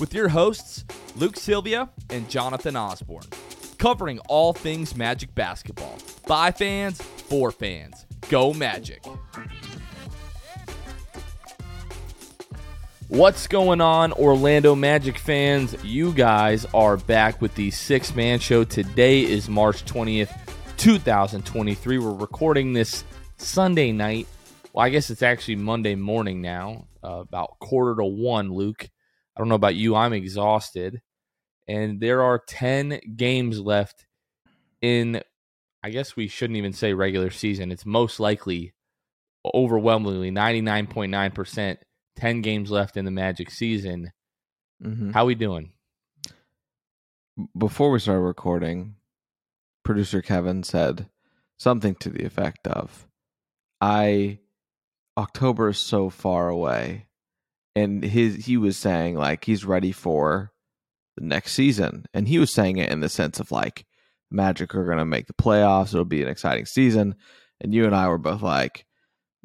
with your hosts, Luke Sylvia and Jonathan Osborne, covering all things Magic basketball. By fans, for fans. Go Magic. What's going on, Orlando Magic fans? You guys are back with the Sixth Man Show. Today is March 20th, 2023. We're recording this Sunday night. Well, I guess it's actually Monday morning now, uh, about quarter to one, Luke. I don't know about you. I'm exhausted. And there are 10 games left in, I guess we shouldn't even say regular season. It's most likely, overwhelmingly, 99.9%, 10 games left in the Magic season. Mm-hmm. How we doing? Before we started recording, producer Kevin said something to the effect of, I October is so far away. And his he was saying like he's ready for the next season. And he was saying it in the sense of like Magic are gonna make the playoffs, it'll be an exciting season. And you and I were both like,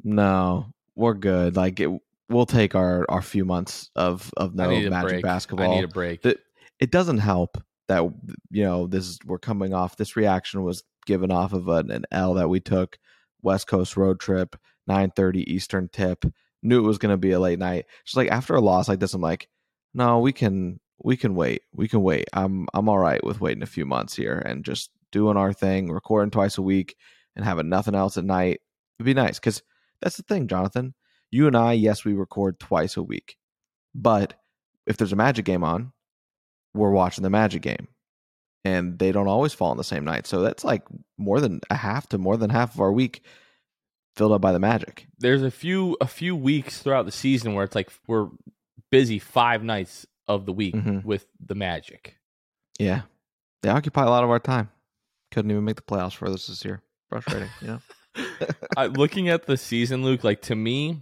No, we're good. Like it we'll take our, our few months of, of no Magic break. basketball I need a break. that it doesn't help that you know this is we're coming off this reaction was given off of an, an L that we took West Coast road trip 9:30 Eastern tip knew it was going to be a late night just like after a loss like this I'm like no we can we can wait we can wait I'm I'm all right with waiting a few months here and just doing our thing recording twice a week and having nothing else at night it'd be nice cuz that's the thing Jonathan you and I yes we record twice a week but if there's a magic game on we're watching the Magic game. And they don't always fall on the same night. So that's like more than a half to more than half of our week filled up by the Magic. There's a few a few weeks throughout the season where it's like we're busy five nights of the week Mhm. with the Magic. Yeah. They occupy a lot of our time. Couldn't even make the playoffs for us this year. Frustrating, you know? I, looking at the season, Luke, like to me,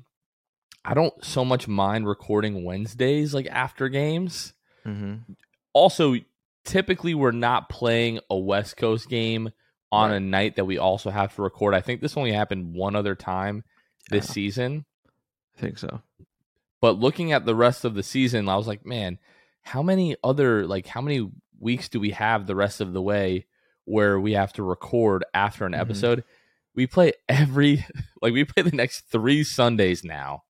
I don't so much mind recording Wednesdays like after games. mm-hmm. Also, typically we're not playing a West Coast game on Right. a night that we also have to record. I think this only happened one other time this Yeah. season. I think so. But looking at the rest of the season, I was like, man, how many other like how many weeks do we have the rest of the way where we have to record after an Mhm. episode? We play every like we play the next three Sundays now.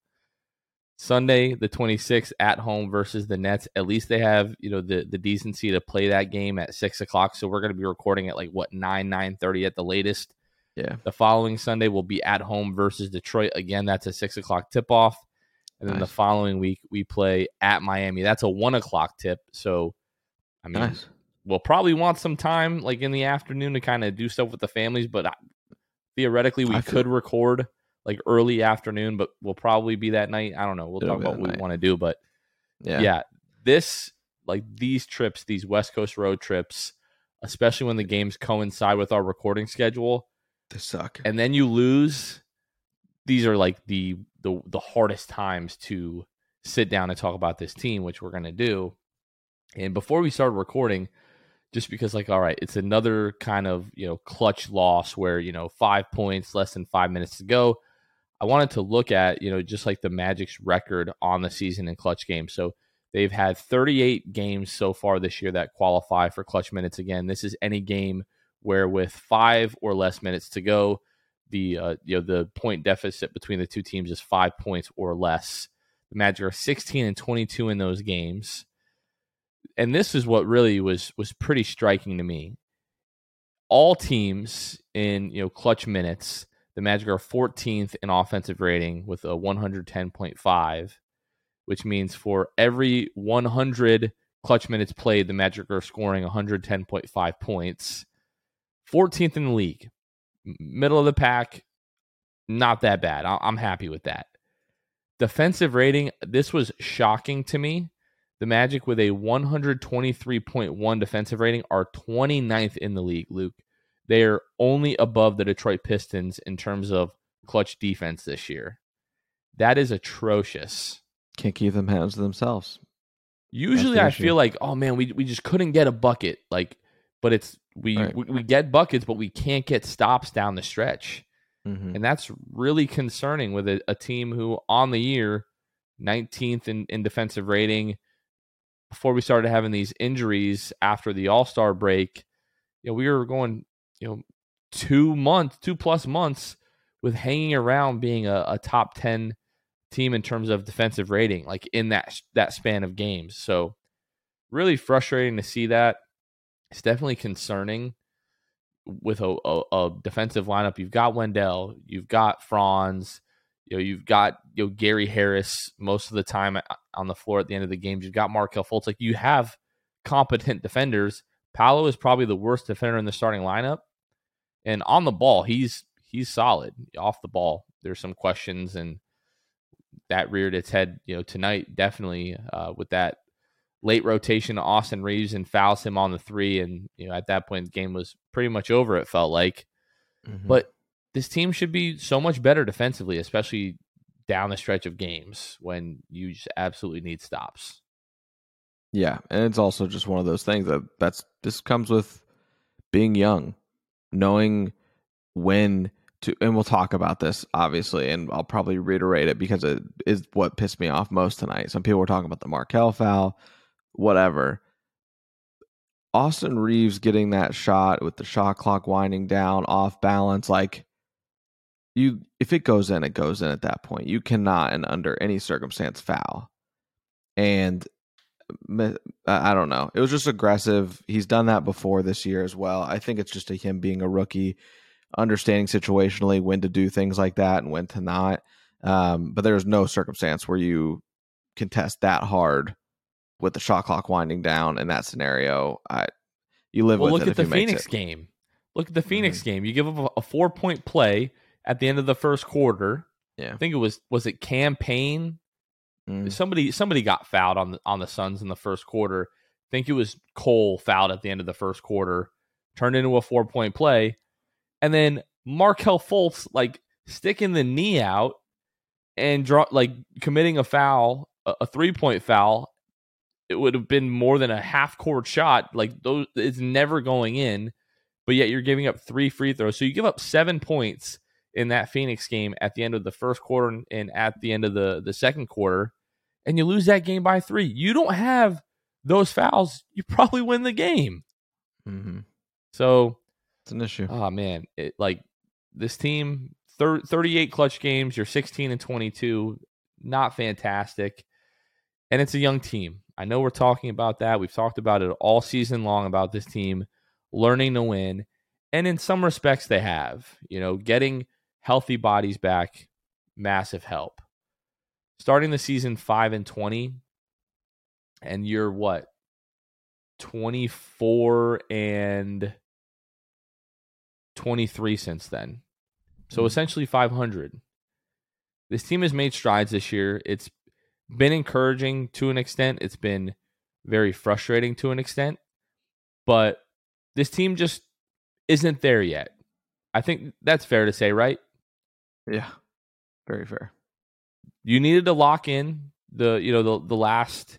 Sunday the 26th at home versus the Nets. At least they have you know the the decency to play that game at six o'clock. So we're going to be recording at like what nine nine thirty at the latest. Yeah. The following Sunday will be at home versus Detroit. Again, that's a six o'clock tip off. And then the following week we play at Miami. That's a one o'clock tip. So I mean Nice. we'll probably want some time like in the afternoon to kind of do stuff with the families, but I, theoretically we feel- could record like early afternoon, but we'll probably be that night. I don't know. We'll It'll talk about what we want to do, but Yeah. yeah, this like these trips, these West Coast road trips, especially when the games coincide with our recording schedule, They suck. and then you lose these are like the the the hardest times to sit down and talk about this team which we're going to do and before we started recording just because like all right it's another kind of you know clutch loss where you know five points less than five minutes to go I wanted to look at, you know, just like the Magic's record on the season in clutch games. So they've had 38 games so far this year that qualify for clutch minutes. Again, this is any game where with five or less minutes to go, the uh, you know the point deficit between the two teams is five points or less. The Magic are 16 and 22 in those games, and this is what really was was pretty striking to me. All teams in you know clutch minutes the Magic are 14th in offensive rating with a 110.5, which means for every 100 clutch minutes played, the Magic are scoring 110.5 points. 14th in the league, middle of the pack, not that bad. I'm happy with that. Defensive rating, this was shocking to me. The Magic with a 123.1 defensive rating are 29th in the league, Luke. They're only above the Detroit Pistons in terms of clutch defense this year. That is atrocious. Can't keep them hands to themselves. Usually, I feel like, oh man, we we just couldn't get a bucket. Like, but it's we right. we, we, get buckets, but we can't get stops down the stretch, mm-hmm. and that's really concerning with a, a, team who on the year, 19th in, in defensive rating. Before we started having these injuries after the All Star break, you know, we were going you know, two months, two plus months with hanging around being a, a top 10 team in terms of defensive rating, like in that, that span of games. So really frustrating to see that. It's definitely concerning with a, a, a defensive lineup. You've got Wendell, you've got Franz, you know, you've got you know Gary Harris most of the time uh, on the floor at the end of the games. You've got Markelle Fultz. Like you have competent defenders. Paolo is probably the worst defender in the starting lineup, and on the ball, he's he's solid. Off the ball, there's some questions, and that reared its head, you know, tonight definitely uh, with that late rotation. Austin Reaves and fouls him on the three, and you know at that point the game was pretty much over. It felt like, mm-hmm. but this team should be so much better defensively, especially down the stretch of games when you just absolutely need stops. Yeah, and it's also just one of those things that that's this comes with being young, knowing when to and we'll talk about this obviously and I'll probably reiterate it because it is what pissed me off most tonight. Some people were talking about the Markelle foul, whatever. Austin Reaves getting that shot with the shot clock winding down off balance like you if it goes in it goes in at that point. You cannot and under any circumstance foul. And I don't know. It was just aggressive. He's done that before this year as well. I think it's just a him being a rookie, understanding situationally when to do things like that and when to not. Um, but there's no circumstance where you contest that hard with the shot clock winding down in that scenario. I you live well, with look at the Phoenix game. Look at the Phoenix mm-hmm. game. You give up a, four point play at the end of the first quarter. Yeah. I think it was was it Cam Payne Mm. Somebody somebody got fouled on the on the Suns in the first quarter. I think it was Cole fouled at the end of the first quarter, turned into a four point play, and then Markelle Fultz like sticking the knee out and draw like committing a foul, a, a three point foul. It would have been more than a half court shot. Like those, it's never going in, but yet you're giving up three free throws. So you give up seven points in that Phoenix game at the end of the first quarter and at the end of the the second quarter and you lose that game by three. You don't have those fouls, you probably win the game. Mm-hmm. So it's an issue. Oh man, it, like this team, thir- 38 clutch games. You're 16 and 22. Not fantastic, and it's a young team. I know we're talking about that. We've talked about it all season long about this team learning to win, and in some respects, they have. You know, getting healthy bodies back, massive help starting the season 5 and 20 and you're what 24 and 23 since then. So mm-hmm. essentially 500. This team has made strides this year. It's been encouraging to an extent. It's been very frustrating to an extent. But this team just isn't there yet. I think that's fair to say, right? Yeah. Very fair you needed to lock in the you know the the last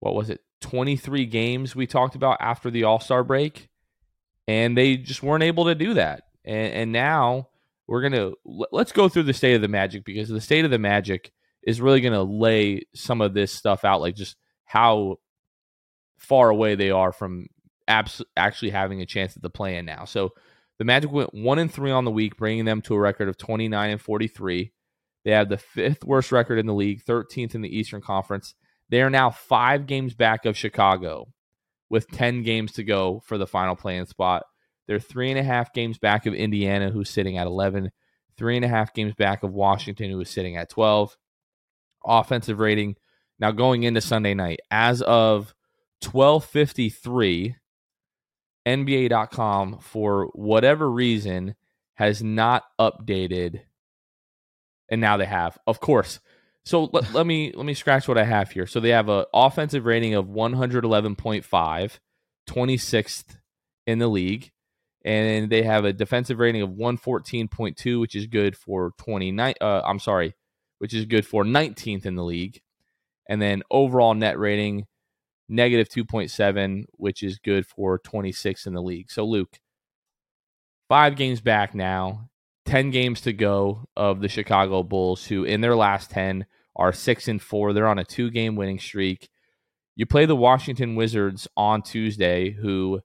what was it 23 games we talked about after the All-Star break and they just weren't able to do that. And, and now we're gonna let's go through the state of the Magic because the state of the Magic is really gonna lay some of this stuff out, like just how far away they are from abs- actually having a chance at the play-in now. So the Magic went one and three on the week, bringing them to a record of 29 and 43. They have the fifth worst record in the league, 13th in the Eastern Conference. They are now five games back of Chicago with 10 games to go for the final play-in spot. They're three and a half games back of Indiana, who's sitting at 11, three and a half games back of Washington, who is sitting at 12. Offensive rating now going into Sunday night, as of 1253, NBA.com, for whatever reason, has not updated. And now they have. Of course. So let, let me let me scratch what I have here. So they have an offensive rating of 111.5, 26th in the league. And they have a defensive rating of 114.2, which is good for 29. Uh, I'm sorry, which is good for 19th in the league. And then overall net rating negative 2.7, which is good for 26 in the league. So, Luke, five games back now, 10 games to go of the Chicago Bulls, who in their last 10 are six and four. They're on a two game winning streak. You play the Washington Wizards on Tuesday, who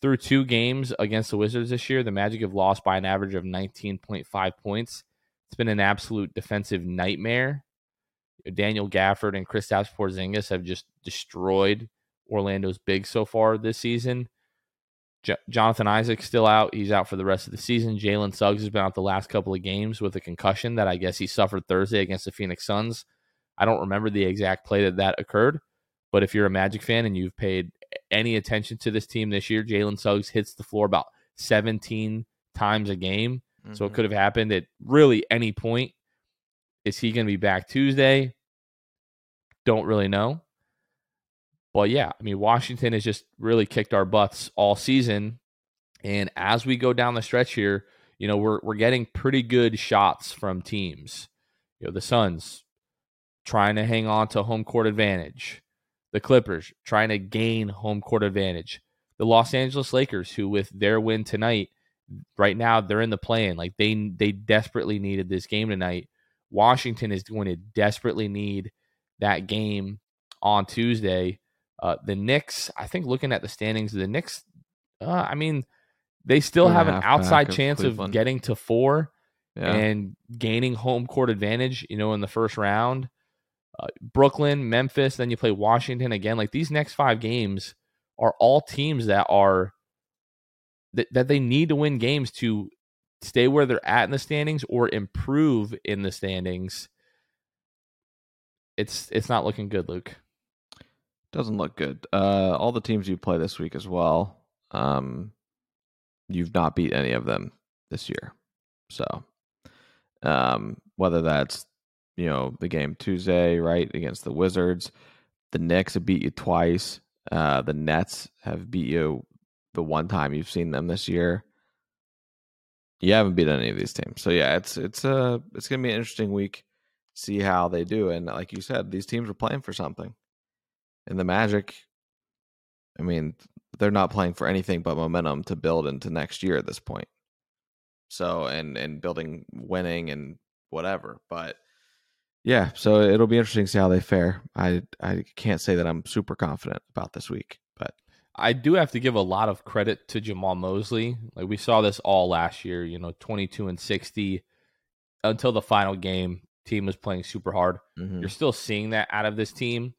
through two games against the Wizards this year, the Magic have lost by an average of 19.5 points. It's been an absolute defensive nightmare. Daniel Gafford and Kristaps Porzingis have just destroyed Orlando's big so far this season. J- Jonathan Isaac's still out. He's out for the rest of the season. Jalen Suggs has been out the last couple of games with a concussion that I guess he suffered Thursday against the Phoenix Suns. I don't remember the exact play that that occurred, but if you're a Magic fan and you've paid any attention to this team this year, Jalen Suggs hits the floor about 17 times a game. Mm-hmm. So it mm-hmm. could have happened at really any point. Is he going to be back Tuesday? Don't really know. But yeah, I mean, Washington has just really kicked our butts all season. And as we go down the stretch here, you know, we're we're getting pretty good shots from teams. You know, the Suns trying to hang on to home court advantage. The Clippers trying to gain home court advantage. The Los Angeles Lakers, who with their win tonight, right now they're in the play-in. Like they they desperately needed this game tonight. Washington is going to desperately need that game on Tuesday. Uh, the Knicks, I think, looking at the standings, the Knicks, uh, I mean, they still have an outside chance of, of, getting to four yeah. and gaining home court advantage. You know, in the first round, uh, Brooklyn, Memphis, then you play Washington again. Like these next five games are all teams that are that, that they need to win games to stay where they're at in the standings or improve in the standings it's it's not looking good, Luke. Doesn't look good. Uh, all the teams you play this week as well. Um, you've not beat any of them this year. So, um, whether that's you know the game Tuesday, right against the Wizards, the Knicks have beat you twice. Uh, the Nets have beat you the one time you've seen them this year. You haven't beat any of these teams, so yeah, it's it's uh it's gonna be an interesting week see how they do. And like you said, these teams are playing for something. And the Magic, I mean, they're not playing for anything but momentum to build into next year at this point. So and and building winning and whatever. But yeah, so it'll be interesting to see how they fare. I I can't say that I'm super confident about this week, but I do have to give a lot of credit to Jamahl Mosley. Like we saw this all last year, you know, 22 and 60 until the final game team was playing super hard. Mm-hmm. You're still seeing that out of this team.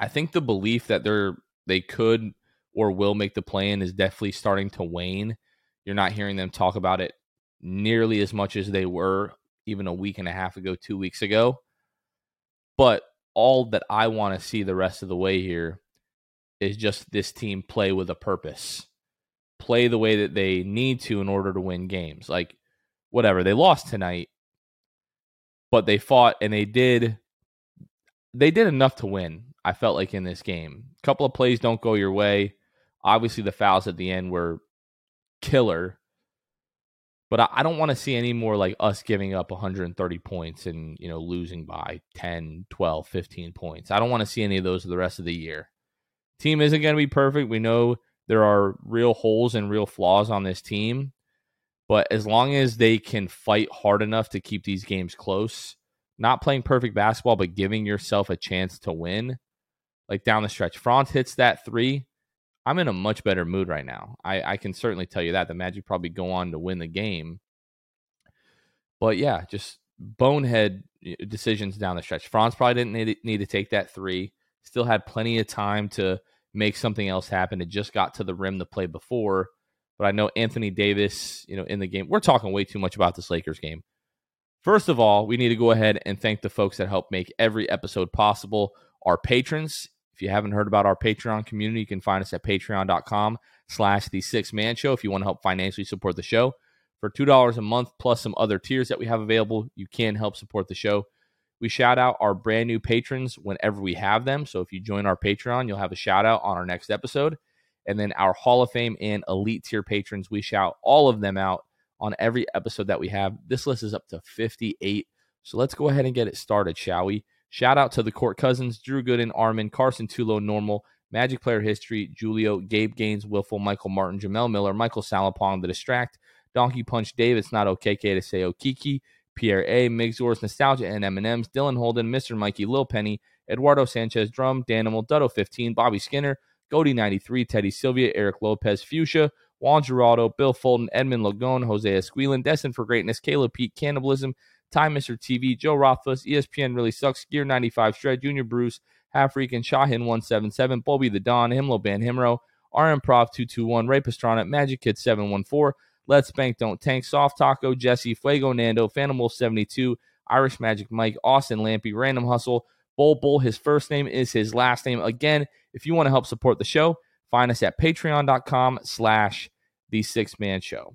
I think the belief that they're they could or will make the play-in is definitely starting to wane. You're not hearing them talk about it nearly as much as they were even a week and a half ago, two weeks ago. But all that I want to see the rest of the way here is just this team play with a purpose. Play the way that they need to in order to win games. Like whatever, they lost tonight but they fought and they did they did enough to win. I felt like in this game, a couple of plays don't go your way. Obviously, the fouls at the end were killer, but I, I don't want to see any more like us giving up 130 points and you know losing by 10, 12, 15 points. I don't want to see any of those for the rest of the year. Team isn't going to be perfect. We know there are real holes and real flaws on this team, But as long as they can fight hard enough to keep these games close, not playing perfect basketball, but giving yourself a chance to win, like down the stretch. Franz hits that three. I'm in a much better mood right now. I, I can certainly tell you that. The Magic probably go on to win the game. But yeah, just bonehead decisions down the stretch. Franz probably didn't need, need to take that three. Still had plenty of time to make something else happen. It just got to the rim to play before. But I know Anthony Davis, you know, in the game. We're talking way too much about this Lakers game. First of all, we need to go ahead and thank the folks that help make every episode possible. Our patrons. If you haven't heard about our Patreon community, you can find us at patreon.com slash the six man show if you want to help financially support the show. For $2 a month plus some other tiers that we have available, you can help support the show. We shout out our brand new patrons whenever we have them. So if you join our Patreon, you'll have a shout out on our next episode. And then our Hall of Fame and elite tier patrons, we shout all of them out on every episode that we have. This list is up to 58. So let's go ahead and get it started, shall we? Shout out to the Court Cousins, Drew Gooden, Armin, Carson Tulo, Normal, Magic Player History, Julio, Gabe Gaines, Wiffle, Michael Martin, Jamel Miller, Michael Salapong, The Distract, Donkey Punch Dave, It's Not Okay to say Okiki, Pierre A, Migzors, Nostalgia and M&M's, Dylan Holden, Mr. Mikey, Lil Penny, Eduardo Sanchez, Drum, Danimal, Dutto 15, Bobby Skinner, Goody 93, Teddy Sylvia, Eric Lopez, Fuchsia, Juan Geraldo, Bill Fulton, Edmund Lagone, Jose Esquilin, Destined for Greatness, Caleb Pete, Cannibalism, Time Mr. TV, Joe Rothfuss, ESPN Really Sucks, Gear 95, Shred, Junior Bruce, Half Freakin, Shahin 177, Bobby the Don, Himlo Ban Himro, RM Prov 221, Ray Pastrana, Magic Kid 714, Let's Bank Don't Tank, Soft Taco, Jesse, Fuego Nando, Phantom Wolf 72, Irish Magic Mike, Austin Lampy, Random Hustle, Bull Bull. His first name is his last name. Again, if you want to help support the show, find us at patreon.com slash the six man show.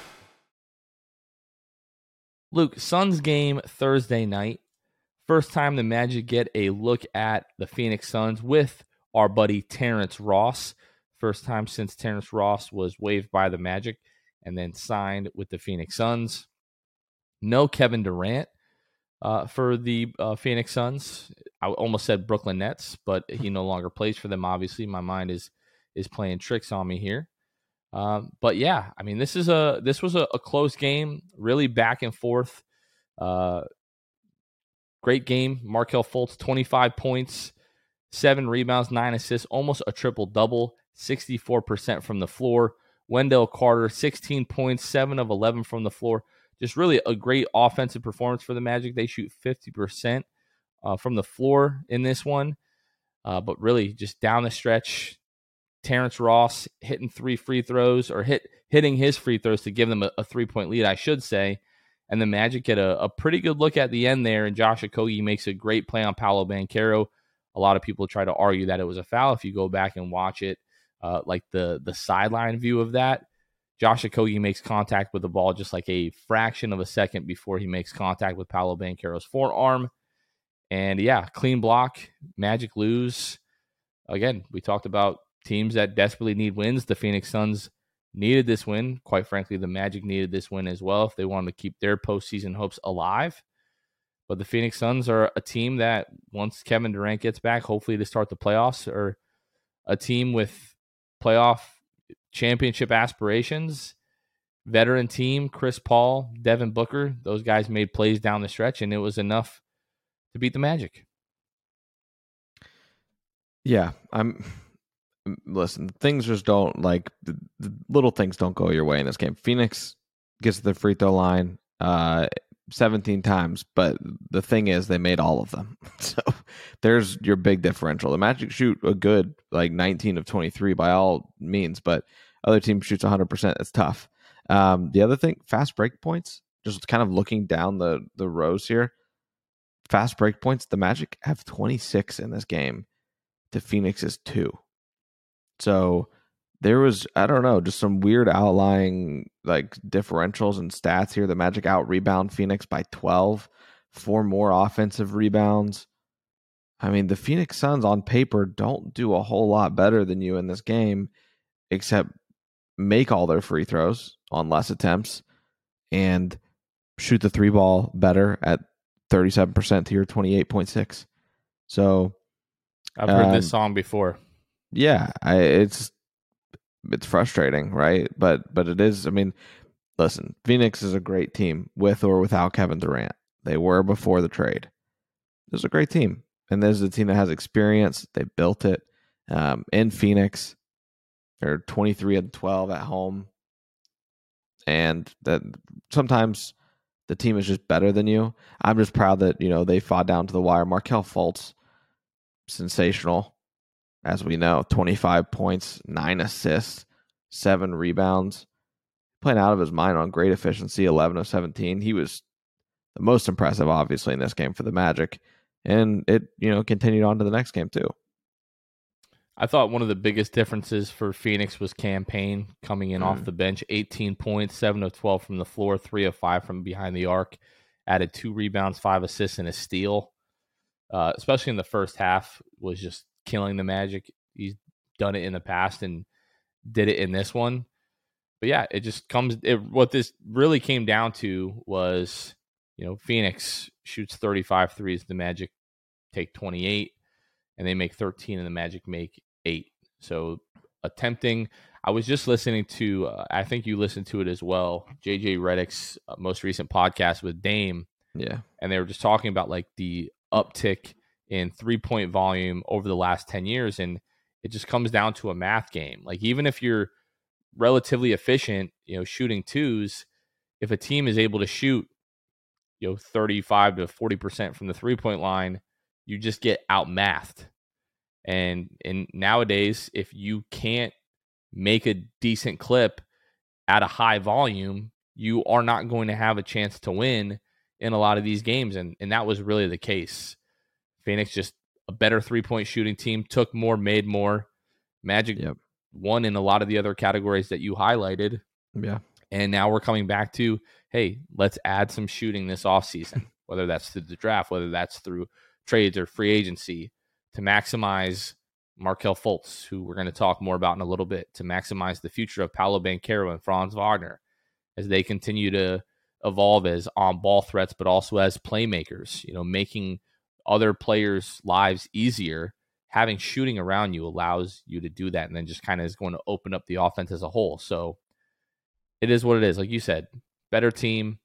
Luke, Suns game Thursday night. First time the Magic get a look at the Phoenix Suns with our buddy Terrence Ross. First time since Terrence Ross was waived by the Magic and then signed with the Phoenix Suns. No Kevin Durant uh, for the uh, Phoenix Suns. I almost said Brooklyn Nets, but he no longer plays for them. Obviously, my mind is is playing tricks on me here. Um, but yeah, I mean, this is a this was a, a close game, really back and forth. Uh, great game. Markelle Fultz, 25 points, seven rebounds, nine assists, almost a triple double, 64% from the floor. Wendell Carter, 16 points, seven of 11 from the floor. just really a great offensive performance for the Magic. They shoot 50% uh, from the floor in this one. Uh, but really, just down the stretch, Terrence Ross hitting three free throws or hit hitting his free throws to give them a, a three point lead, I should say. And the Magic get a, a, pretty good look at the end there, and Josh Okogie makes a great play on Paolo Banchero. A lot of people try to argue that it was a foul if you go back and watch it, uh, like the the sideline view of that. Josh Okogie makes contact with the ball just like a fraction of a second before he makes contact with Paolo Banchero's forearm. And yeah, clean block, Magic lose. Again, we talked about teams that desperately need wins. The Phoenix Suns needed this win. Quite frankly, the Magic needed this win as well if they wanted to keep their postseason hopes alive. But the Phoenix Suns are a team that once Kevin Durant gets back, hopefully to start the playoffs, or a team with playoff championship aspirations. Veteran team, Chris Paul, Devin Booker, those guys made plays down the stretch, and it was enough to beat the Magic. Yeah, I'm. Listen, things just don't like the, the little things don't go your way in this game. Phoenix gets to the free throw line uh, 17 times, but the thing is, they made all of them. So there's your big differential. The Magic shoot a good like 19 of 23 by all means, but other team shoots 100%. It's tough. Um, the other thing, fast break points. Just kind of looking down the the rows here, fast break points. The Magic have 26 in this game. To Phoenix's two. So there was I don't know, just some weird outlying like differentials and stats here. The Magic out rebound Phoenix by 12, four more offensive rebounds. I mean, the Phoenix Suns on paper don't do a whole lot better than you in this game, except make all their free throws on less attempts and shoot the three ball better at 37% to your 28.6. So I've heard um, this song before. Yeah, I, it's it's frustrating, right? But but it is. I mean, listen, Phoenix is a great team with or without Kevin Durant. They were before the trade. This is a great team, and this is a team that has experience. They built it um, in Phoenix. They're twenty three and twelve at home, and that sometimes the team is just better than you. I'm just proud that you know they fought down to the wire. Markelle Fultz, sensational as we know, 25 points, nine assists, seven rebounds, playing out of his mind on great efficiency, 11 of 17. He was the most impressive, obviously, in this game for the Magic. And it, you know, continued on to the next game, too. I thought one of the biggest differences for Phoenix was Cam Payne coming in mm. off the bench, 18 points, 7 of 12 from the floor, 3 of 5 from behind the arc, added two rebounds, five assists, and a steal. Uh, especially in the first half, was just killing the Magic. He's done it in the past and did it in this one. But yeah, it just comes. It, what this really came down to was, you know, Phoenix shoots 35 threes, the Magic take 28, and they make 13, and the Magic make eight. So attempting. I was just listening to, uh, I think you listened to it as well, JJ Redick's uh, most recent podcast with Dame. Yeah. And they were just talking about like the uptick in three point volume over the last 10 years. And it just comes down to a math game. Like, even if you're relatively efficient, you know, shooting twos, if a team is able to shoot, you know, 35 to 40% from the three point line, you just get outmathed. And and nowadays, if you can't make a decent clip at a high volume, you are not going to have a chance to win in a lot of these games. And and that was really the case. Phoenix just a better three point shooting team, took more, made more. Magic yep. won in a lot of the other categories that you highlighted. Yeah. And now we're coming back to, hey, let's add some shooting this offseason, whether that's through the draft, whether that's through trades or free agency, to maximize Markelle Fultz, who we're going to talk more about in a little bit, to maximize the future of Paolo Banchero and Franz Wagner as they continue to evolve as on ball threats, but also as playmakers, you know, making – other players' lives easier, having shooting around you allows you to do that and then just kind of is going to open up the offense as a whole. So it is what it is. Like you said, better team.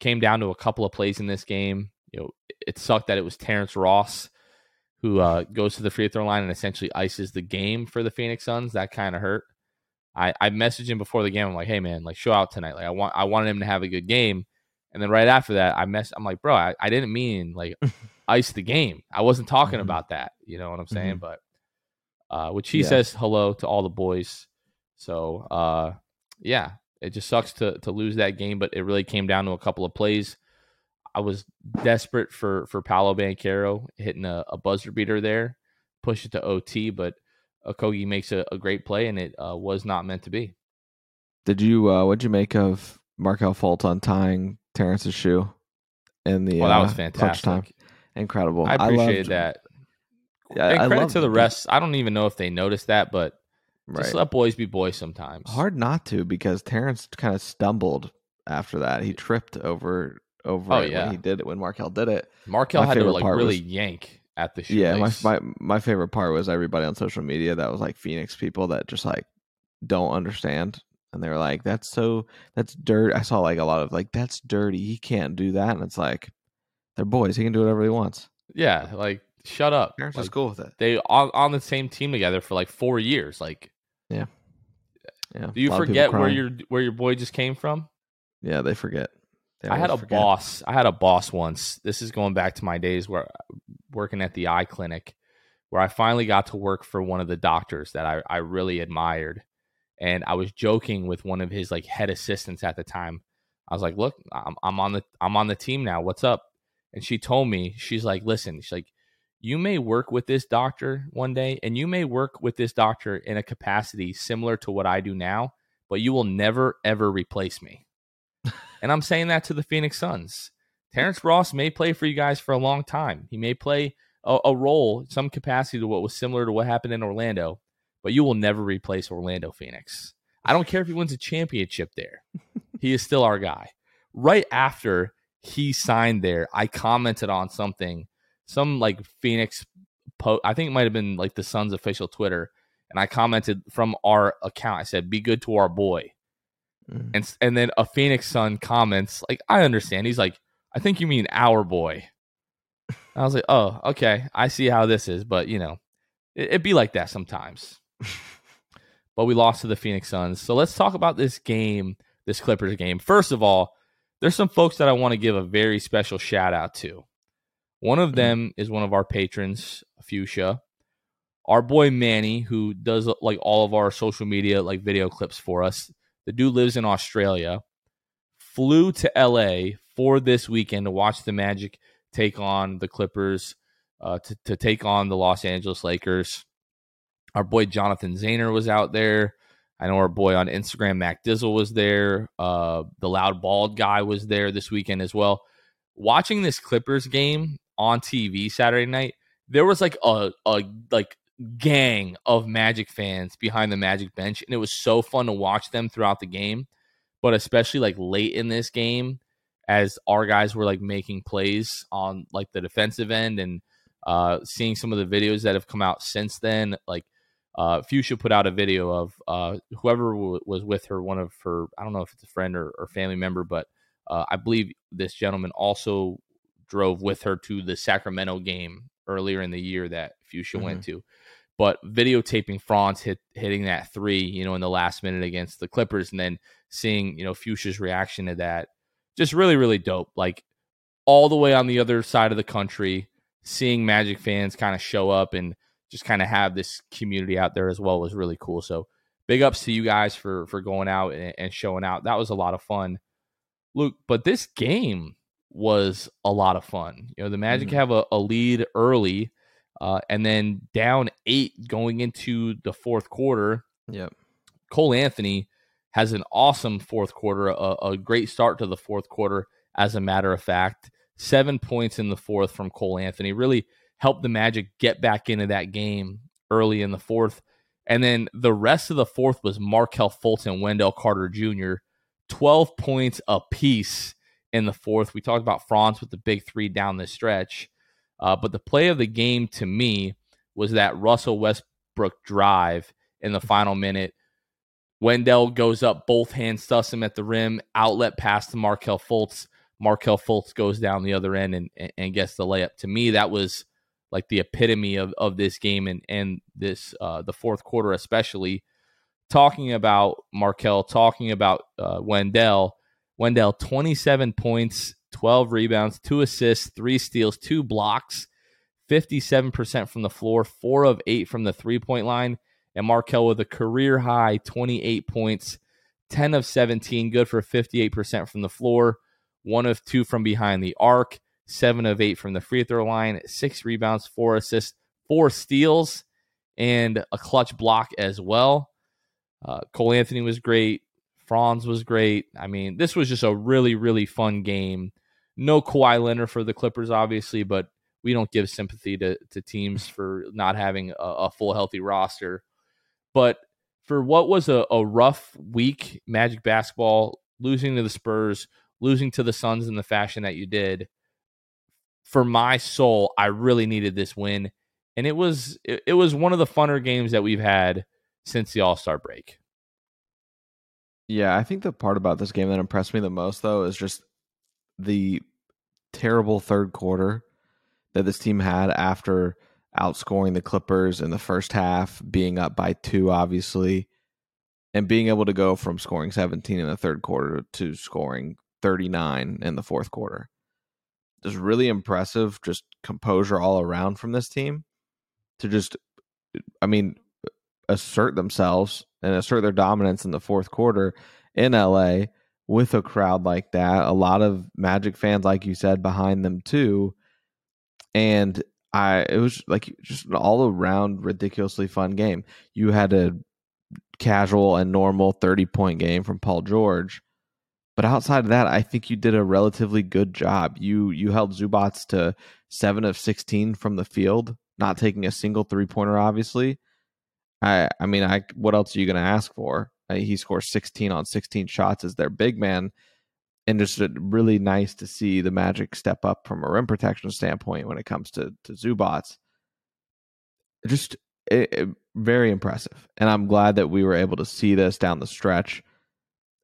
Came down to a couple of plays in this game. You know, it sucked that it was Terrence Ross who uh, goes to the free throw line and essentially ices the game for the Phoenix Suns. That kind of hurt. I, I messaged him before the game. I'm like, hey man, like show out tonight. Like I want I wanted him to have a good game. And then right after that, I mess. I'm like, bro, I, I didn't mean like ice the game. I wasn't talking Mhm. about that. You know what I'm saying? Mhm. But uh, which he Yeah. says hello to all the boys. So uh, yeah, it just sucks to to lose that game, but it really came down to a couple of plays. I was desperate for for Paolo Banchero hitting a, a buzzer beater there, push it to OT, but Okogie makes a, a great play, and it uh, was not meant to be. Did you uh what'd you make of Markelle Fultz tying Terrence's shoe in the Well, that uh, was clutch time? Incredible. I appreciated loved- that. Yeah, and I credit to the that. rest. I don't even know if they noticed that, but Right. just let boys be boys sometimes. Hard not to because Terrence kind of stumbled after that. He tripped over over Oh, yeah. when he did it when Markelle did it. Markelle had to like really was- yank at the shoelace. Yeah, my, my my favorite part was everybody on social media that was like Phoenix people that just like don't understand and they were like that's so that's dirt. I saw like a lot of like that's dirty. He can't do that and it's like they're boys. He can do whatever he wants. yeah, like shut up. Terrence Like, is cool with it. They on, on the same team together for like four years. Like, Yeah. Eh, do you a lot of people forget where your where your boy just came from? Yeah, they forget. They I had a forget. boss. I had a boss once. This is going back to my days where working at the eye clinic, where I finally got to work for one of the doctors that I, I really admired. And I was joking with one of his like head assistants at the time. I was like, "Look, I'm, I'm on the I'm on the team now. What's up?" And she told me, she's like, "Listen, she's like, you may work with this doctor one day, and you may work with this doctor in a capacity similar to what I do now, but you will never ever replace me." and I'm saying that to the Phoenix Suns. Terrence Ross may play for you guys for a long time. He may play a, a role, some capacity to what was similar to what happened in Orlando, but you will never replace Orlando Phoenix. I don't care if he wins a championship there. he is still our guy. Right after he signed there, I commented on something, some like Phoenix post. I think it might have been like the Suns official Twitter. And I commented from our account. I said, be good to our boy. Mhm. And and then a Phoenix Sun comments, like, I understand. He's like, I think you mean our boy. I was like, oh, okay. I see how this is, but you know, it, it'd be like that sometimes. but we lost to the Phoenix Suns. So let's talk about this game, this Clippers game. First of all, there's some folks that I want to give a very special shout out to. One of them is one of our patrons, Fuchsia. Our boy Manny, who does like all of our social media like video clips for us. The dude lives in Australia. Flew to LA for this weekend to watch the Magic take on the Clippers, uh, to, to take on the Los Angeles Lakers. Our boy Jonathan Zahner was out there. I know our boy on Instagram, Mac Dizzle, was there. Uh, the loud bald guy was there this weekend as well. Watching this Clippers game on TV Saturday night, there was like a a like gang of Magic fans behind the Magic bench, and it was so fun to watch them throughout the game. But especially like late in this game, as our guys were like making plays on like the defensive end and uh, seeing some of the videos that have come out since then, like uh, Fuchsia put out a video of uh, whoever w- was with her, one of her, I don't know if it's a friend or, or family member, but uh, I believe this gentleman also drove with her to the Sacramento game earlier in the year that Fuchsia went to. But videotaping Franz hit, hitting that three, you know, in the last minute against the Clippers, and then seeing, you know, Fuchsia's reaction to that, just really, really dope. Like all the way on the other side of the country, seeing Magic fans kind of show up and just kind of have this community out there as well was really cool. So big ups to you guys for for going out and, and showing out. That was a lot of fun, Luke. But this game was a lot of fun. You know, the Magic Mhm. have a, a lead early, uh, and then down eight going into the fourth quarter. Yep. Cole Anthony has an awesome fourth quarter, a, a great start to the fourth quarter, as a matter of fact. Seven points in the fourth from Cole Anthony really helped the Magic get back into that game early in the fourth. And then the rest of the fourth was Markelle Fultz, Wendell Carter Jr., 12 points apiece in the fourth. We talked about Franz with the big three down the stretch. Uh, but the play of the game to me was that Russell Westbrook drive in the final minute. Wendell goes up both hands, stuffs him at the rim, outlet pass to Markelle Fultz. Markelle Fultz goes down the other end and, and gets the layup. To me, that was like the epitome of, of this game and, and this uh, the fourth quarter, especially talking about Markelle, talking about uh, Wendell. Wendell, 27 points, 12 rebounds, two assists, three steals, two blocks, 57% from the floor, four of eight from the three point line. And Markelle with a career high 28 points, 10 of 17, good for 58% from the floor, one of two from behind the arc, seven of eight from the free throw line, six rebounds, four assists, four steals, and a clutch block as well. Uh, Cole Anthony was great. Franz was great. I mean, this was just a really, really fun game. No Kawhi Leonard for the Clippers, obviously, but we don't give sympathy to, to teams for not having a, a full healthy roster. But for what was a, a rough week, Magic basketball, losing to the Spurs, losing to the Suns in the fashion that you did, for my soul, I really needed this win. And it was it, was one of the funner games that we've had since the All Star break. Yeah, I think the part about this game that impressed me the most though is just the terrible third quarter that this team had after outscoring the Clippers in the first half, being up by two, obviously, and being able to go from scoring 17 in the third quarter to scoring 39 in the fourth quarter. Just really impressive, just composure all around from this team to just, uh, I mean, assert themselves and assert their dominance in the fourth quarter in LA with a crowd like that. A lot of Magic fans, like you said, behind them too. And I it was like just an all around ridiculously fun game. You had a casual and normal 30 point game from Paul George. But outside of that, I think you did a relatively good job. You you held Zubac to 7 of 16 from the field, not taking a single three pointer obviously. I I mean, I what else are you going to ask for? Uh, he scores 16 on 16 shots as their big man and just really nice to see the Magic step up from a rim protection standpoint when it comes to to Zubac. Just it, it, very impressive, and I'm glad that we were able to see this down the stretch.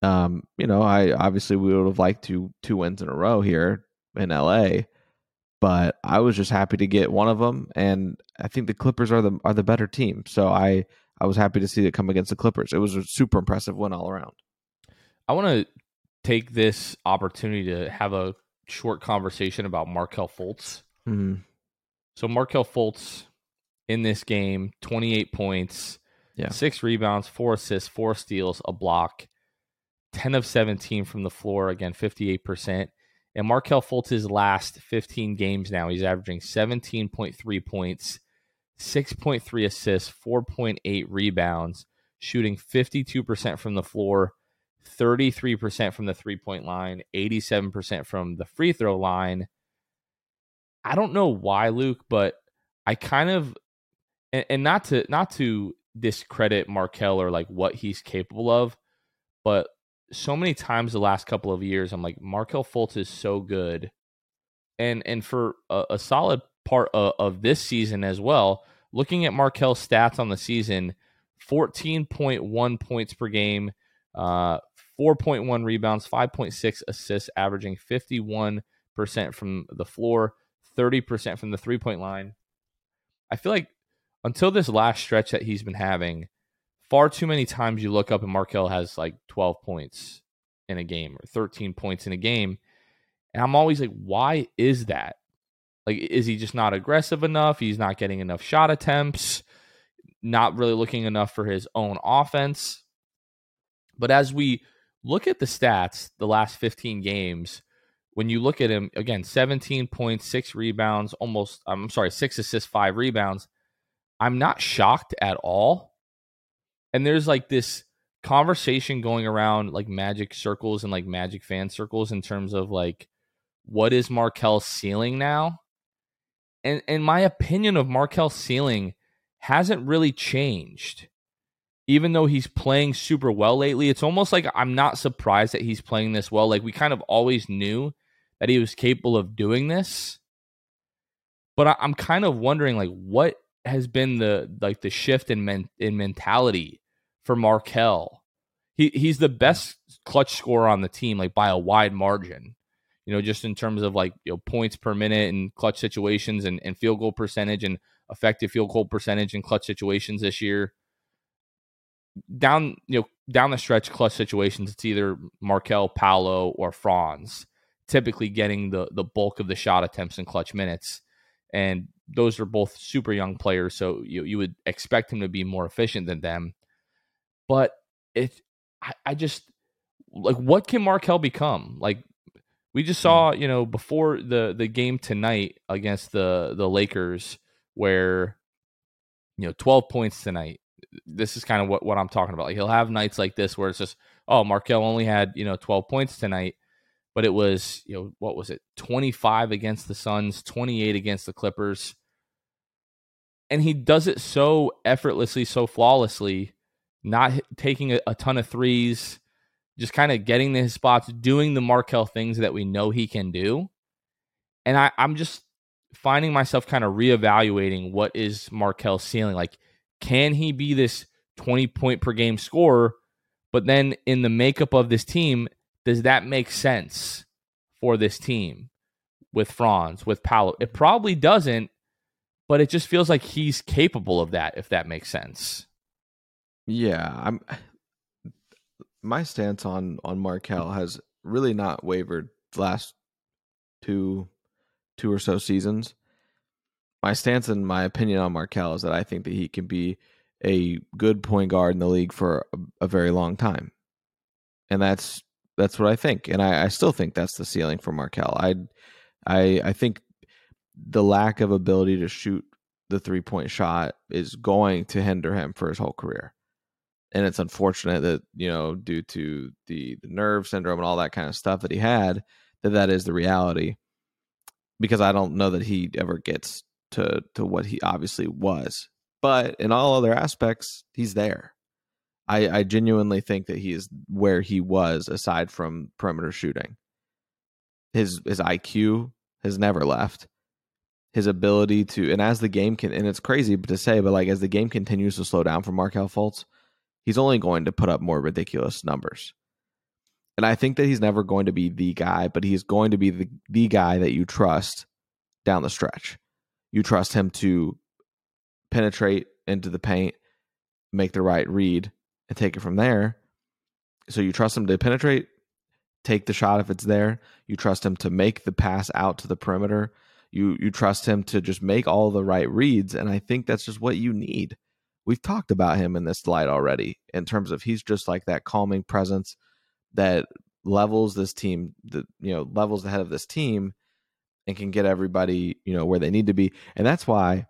Um, you know, I obviously we would have liked to two wins in a row here in LA, but I was just happy to get one of them, and I think the Clippers are the are the better team. So I I was happy to see it come against the Clippers. It was a super impressive win all around. I want to take this opportunity to have a short conversation about Markelle Fultz. Mm-hmm. So Markelle Fultz in this game, 28 points, yeah. six rebounds, four assists, four steals, a block, 10 of 17 from the floor, again, 58%. And Markelle Fultz's last 15 games now, he's averaging 17.3 points, 6.3 assists, 4.8 rebounds, shooting 52% from the floor, 33% from the three point line, 87% from the free throw line. I don't know why, Luke, but I kind of and, and not to not to discredit Markelle or like what he's capable of, but so many times the last couple of years, I'm like, Markelle Fultz is so good. And and for a, a solid part of, of this season as well, looking at Markelle's stats on the season, 14.1 points per game, uh, 4.1 rebounds, 5.6 assists, averaging 51% from the floor, 30% from the three point line. I feel like until this last stretch that he's been having, far too many times you look up and Markelle has like 12 points in a game or 13 points in a game. And I'm always like, why is that? Like, is he just not aggressive enough? He's not getting enough shot attempts, not really looking enough for his own offense. But as we look at the stats, the last 15 games, when you look at him, again, 17 points, six rebounds, almost, I'm sorry, six assists, five rebounds. I'm not shocked at all. And there's like this conversation going around like magic circles and like magic fan circles in terms of like, what is Markelle's ceiling now? And and my opinion of Markelle's ceiling hasn't really changed even though he's playing super well lately, it's almost like I'm not surprised that he's playing this well. Like we kind of always knew that he was capable of doing this. But I, am kind of wondering like what has been the like the shift in men, in mentality for Markelle. He he's the best clutch scorer on the team, like by a wide margin. You know, just in terms of like you know points per minute and clutch situations and, and field goal percentage and effective field goal percentage in clutch situations this year down, you know, down the stretch clutch situations, it's either Markelle, Paolo, or Franz typically getting the the bulk of the shot attempts and clutch minutes. And those are both super young players, so you you would expect him to be more efficient than them. But it, I, I just like what can Markelle become? Like we just saw, mm. you know, before the the game tonight against the the Lakers, where you know, twelve points tonight. This is kind of what what I'm talking about. Like he'll have nights like this where it's just, oh, Markelle only had you know twelve points tonight, but it was you know what was it, twenty five against the Suns, twenty eight against the Clippers, and he does it so effortlessly, so flawlessly, not taking a, a ton of threes just kind of getting to his spots, doing the Markelle things that we know he can do. And I, I'm just finding myself kind of reevaluating what is Markelle's ceiling. Like, can he be this 20 point per game scorer? But then in the makeup of this team, does that make sense for this team with Franz, with Paolo? It mm-hmm. probably doesn't, but it just feels like he's capable of that, if that makes sense. Yeah, I'm my stance on on Markelle has really not wavered the last two two or so seasons. My stance and my opinion on Markelle is that I think that he can be a good point guard in the league for a, a very long time, and that's that's what I think, and I, I still think that's the ceiling for Markelle. I I I think the lack of ability to shoot the three point shot is going to hinder him for his whole career. And it's unfortunate that you know due to the, the nerve syndrome and all that kind of stuff that he had that that is the reality. Because i don't know that he ever gets to to what he obviously was. But in all other aspects he's there. I i genuinely think that he is where he was aside from perimeter shooting. His his iq has never left his ability to and as the game can and it's crazy to say but like as the game continues to slow down for markelle fultz he's only going to put up more ridiculous numbers. And I think that he's never going to be the guy, but he's going to be the, the guy that you trust down the stretch. You trust him to penetrate into the paint, make the right read, and take it from there. So you trust him to penetrate, take the shot if it's there. You trust him to make the pass out to the perimeter. You you trust him to just make all the right reads, and I think that's just what you need. We've talked about him in this light already in terms of he's just like that calming presence that levels this team that you know levels the head of this team and can get everybody you know where they need to be. And that's why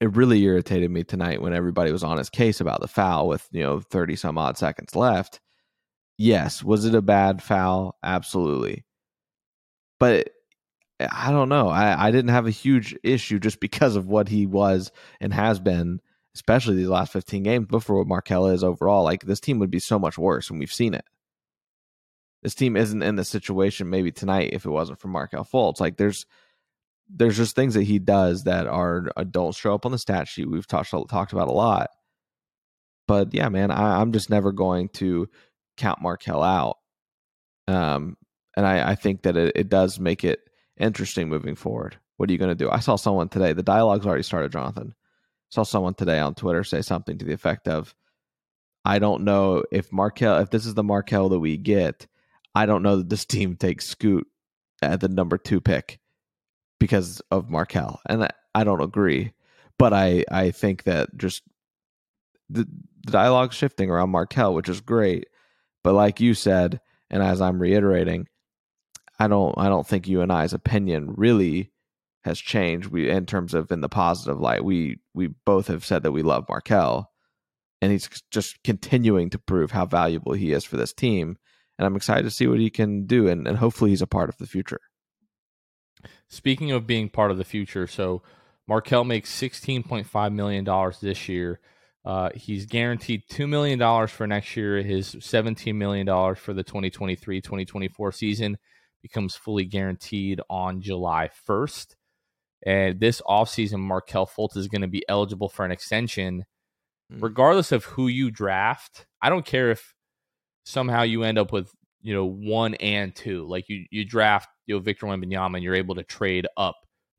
it really irritated me tonight when everybody was on his case about the foul with you know 30 some odd seconds left. Yes was it a bad foul? Absolutely. But i don't know i, I didn't have a huge issue just because of what he was and has been especially these last 15 games, but for what Markelle is overall, like this team would be so much worse, and we've seen it. This team isn't in the situation maybe tonight if it wasn't for Markelle Fultz. Like there's there's just things that he does that are don't show up on the stat sheet. We've talked talked about a lot. But yeah, man, I, I'm just never going to count Markelle out. Um, and I, I think that it, it does make it interesting moving forward. What are you going to do? I saw someone today. The dialogue's already started, Jonathan I saw someone today on Twitter say something to the effect of, I don't know if Markelle, if this is the Markelle that we get, I don't know that this team takes Scoot at the number two pick because of Markelle." And I, I don't agree. But I, I think that just the, the dialogue shifting around Markelle, which is great. But like you said, and as I'm reiterating, I don't I don't think you and I's opinion really has changed. We in terms of in the positive light, we we both have said that we love Markelle, and he's just continuing to prove how valuable he is for this team. And I'm excited to see what he can do, and, and hopefully he's a part of the future. Speaking of being part of the future, so Markelle makes $16.5 million this year. Uh, he's guaranteed $2 million for next year. His $17 million for the 2023 2024 season becomes fully guaranteed on July 1st. And this offseason, Markelle Fultz is going to be eligible for an extension, mm. regardless of who you draft. I don't care if somehow you end up with, you know, one and two. Like you, you draft, you know, Victor Wembanyama and you're able to trade up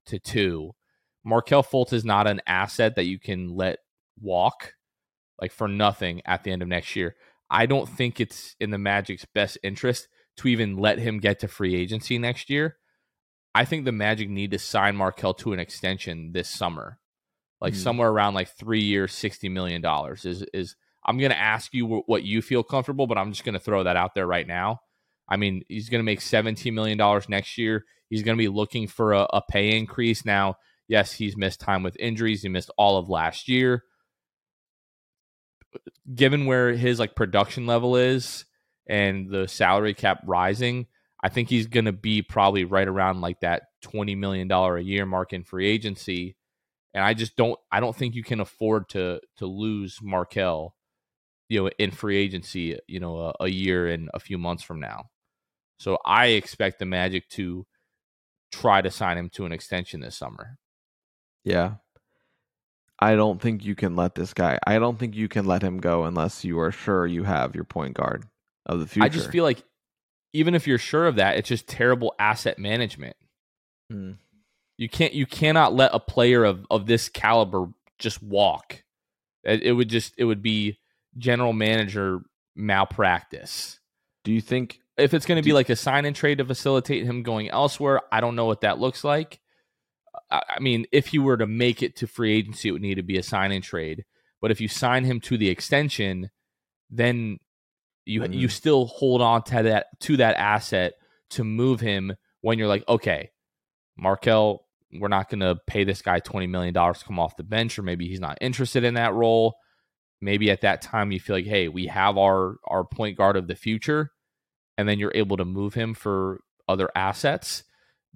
to two. Markelle Fultz is not an asset that you can let walk like for nothing at the end of next year. I don't think it's in the Magic's best interest to even let him get to free agency next year. I think the Magic need to sign Markelle to an extension this summer, like mm. somewhere around like three years, sixty million dollars. Is is I'm going to ask you what you feel comfortable, but I'm just going to throw that out there right now. I mean, he's going to make $17 million next year. He's going to be looking for a, a, pay increase. Now, yes, he's missed time with injuries. He missed all of last year. Given where his like production level is and the salary cap rising, I think he's going to be probably right around like that $20 million a year mark in free agency. And I just don't I don't think you can afford to to lose Markelle, you know, in free agency, you know, a, a year and a few months from now. So I expect the Magic to try to sign him to an extension this summer. Yeah. I don't think you can let this guy. I don't think you can let him go unless you are sure you have your point guard of the future. I just feel like even if you're sure of that, it's just terrible asset management. Hmm. You can't you cannot let a player of of this caliber just walk. It, it would just it would be general manager malpractice. Do you think if it's going to be like a sign and trade to facilitate him going elsewhere? I don't know what that looks like. I mean, if he were to make it to free agency, it would need to be a sign and trade. But if you sign him to the extension, then you mm. you still hold on to that to that asset to move him when you're like, okay, Markelle, we're not going to pay this guy twenty million dollars to come off the bench, or maybe he's not interested in that role maybe at that time you feel like, hey, we have our our point guard of the future, and then you're able to move him for other assets.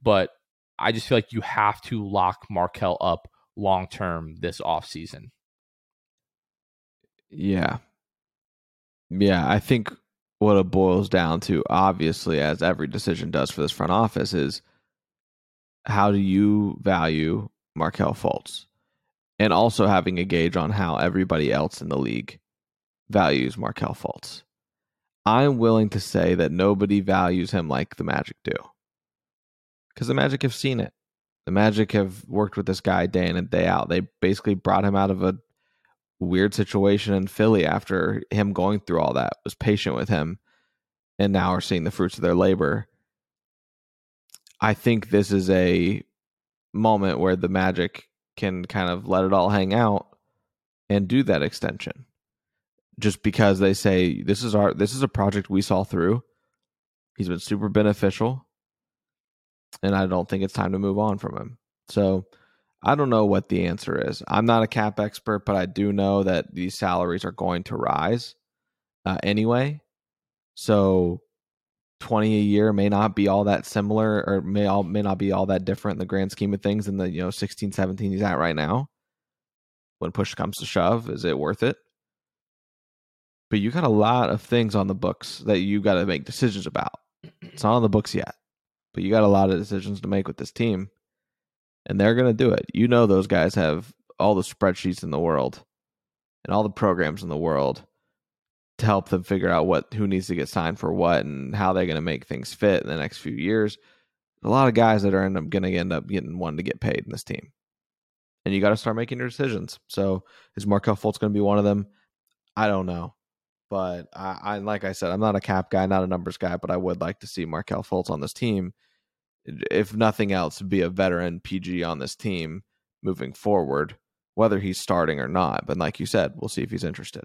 But I just feel like you have to lock Markelle up long term this offseason. Yeah. Yeah, I think what it boils down to, obviously, as every decision does for this front office, is how do you value Markelle Fultz? and also having a gauge on how everybody else in the league values Markelle Fultz. I'm willing to say that nobody values him like the Magic do. Because the Magic have seen it. The Magic have worked with this guy day in and day out. They basically brought him out of a weird situation in Philly after him going through all that, was patient with him, and now are seeing the fruits of their labor. I think this is a moment where the Magic can kind of let it all hang out and do that extension. Just because they say this is our this is a project we saw through. He's been super beneficial and i don't think it's time to move on from him. So i don't know what the answer is. I'm not a cap expert but i do know that these salaries are going to rise uh, anyway. So 20 a year may not be all that similar or may all may not be all that different in the grand scheme of things in the you know 16 17 he's at right now. When push comes to shove is it worth it? But you got a lot of things on the books that you got to make decisions about. It's not on the books yet but you got a lot of decisions to make with this team and they're going to do it you know those guys have all the spreadsheets in the world and all the programs in the world to help them figure out what who needs to get signed for what and how they're going to make things fit in the next few years. A lot of guys that are end up going to end up getting one to get paid in this team, and you got to start making your decisions. So is Markelle Fultz going to be one of them? I don't know, but I, I like I said, I'm not a cap guy, not a numbers guy, but I would like to see Markelle Fultz on this team. If nothing else, be a veteran PG on this team moving forward, whether he's starting or not. But like you said, we'll see if he's interested.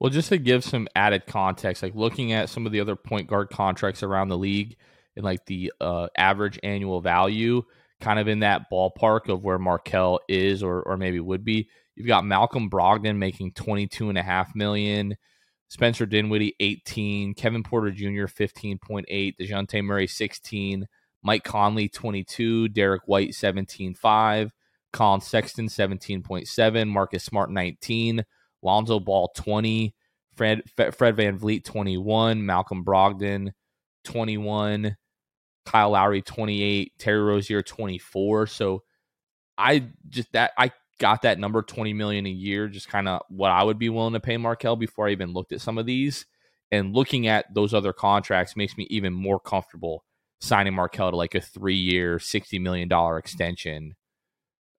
Well, just to give some added context, like looking at some of the other point guard contracts around the league and like the uh, average annual value, kind of in that ballpark of where Markelle is or or maybe would be. You've got Malcolm Brogdon making twenty two and a half million, Spencer Dinwiddie eighteen, Kevin Porter Jr. fifteen point eight, Dejounte Murray sixteen, Mike Conley twenty two, Derrick White seventeen five, Collin Sexton seventeen point seven, Marcus Smart nineteen. Lonzo Ball 20, Fred Fred VanVleet 21, Malcolm Brogdon 21, Kyle Lowry 28, Terry Rozier 24. So I just that I got that number 20 million a year, just kind of what I would be willing to pay Markelle before I even looked at some of these. And looking at those other contracts makes me even more comfortable signing Markelle to like a three year, $60 million extension.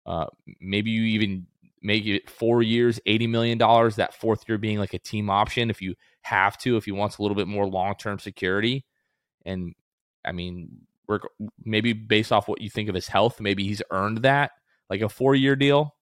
Uh, maybe you even make it four years, $80 million, that fourth year being like a team option if you have to, if he wants a little bit more long term security. And I mean, we're maybe based off what you think of his health, maybe he's earned that like a four year deal.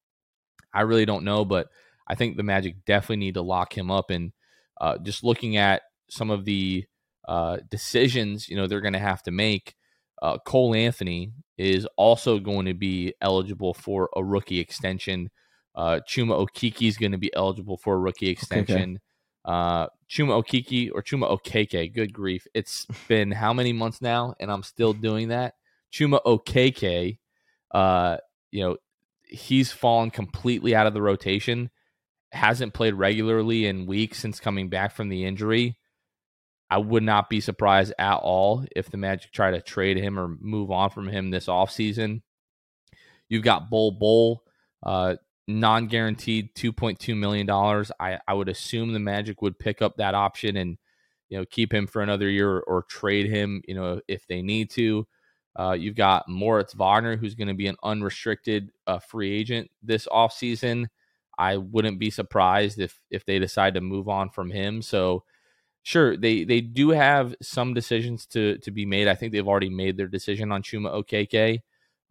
I really don't know, but I think the Magic definitely need to lock him up. And uh, just looking at some of the uh, decisions, you know, they're going to have to make. Uh, Cole Anthony is also going to be eligible for a rookie extension. Uh, Chuma Okiki is going to be eligible for a rookie extension. Okay. Uh, Chuma Okiki or Chuma Okeke, good grief. It's been how many months now, and I'm still doing that. Chuma Okeke, uh, you know, he's fallen completely out of the rotation. Hasn't played regularly in weeks since coming back from the injury. I would not be surprised at all if the Magic try to trade him or move on from him this offseason. You've got Bol Bol, uh, non guaranteed $2.2 million. I, I would assume the Magic would pick up that option and you know keep him for another year or, or trade him, you know, if they need to. Uh, you've got Moritz Wagner, who's going to be an unrestricted uh, free agent this offseason. I wouldn't be surprised if if they decide to move on from him. So sure, they they do have some decisions to to be made. I think they've already made their decision on Chuma Okeke.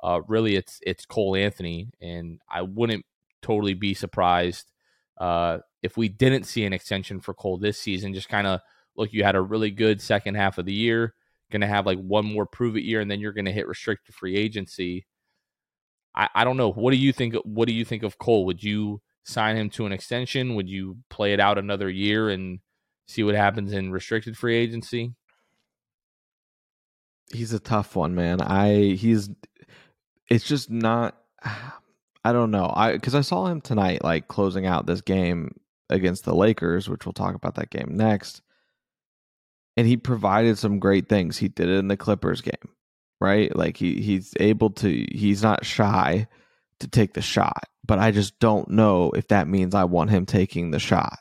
Uh, really, it's it's Cole Anthony, and I wouldn't totally be surprised uh, if we didn't see an extension for Cole this season. Just kind of look, you had a really good second half of the year, going to have like one more prove it year, and then you're going to hit restricted free agency. I, I don't know. What do you think? What do you think of Cole? Would you sign him to an extension? Would you play it out another year and see what happens in restricted free agency? He's a tough one, man. I he's it's just not I don't know. I because I saw him tonight, like closing out this game against the Lakers, which we'll talk about that game next. And he provided some great things. He did it in the Clippers game, right? Like he he's able to. He's not shy to take the shot, but I just don't know if that means I want him taking the shot.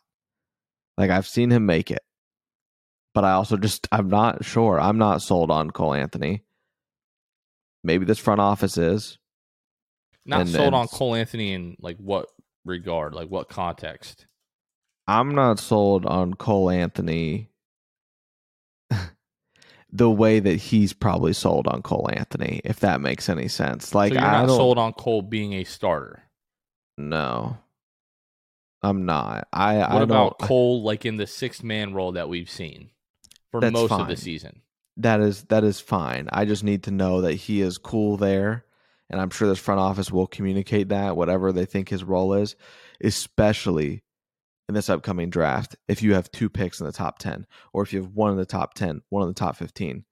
Like I've seen him make it, but I also just I'm not sure. I'm not sold on Cole Anthony. Maybe this front office is. Not and sold on Cole Anthony in like what regard, like what context? I'm not sold on Cole Anthony the way that he's probably sold on Cole Anthony, if that makes any sense. Like so you're not sold on Cole being a starter. No, I'm not. I what I about Cole like in the six man role that we've seen for most fine. of the season? That is that is fine. I just need to know that he is cool there and I'm sure this front office will communicate that, whatever they think his role is, especially in this upcoming draft. If you have two picks in the top 10, or if you have one in the top 10, one in the top 15,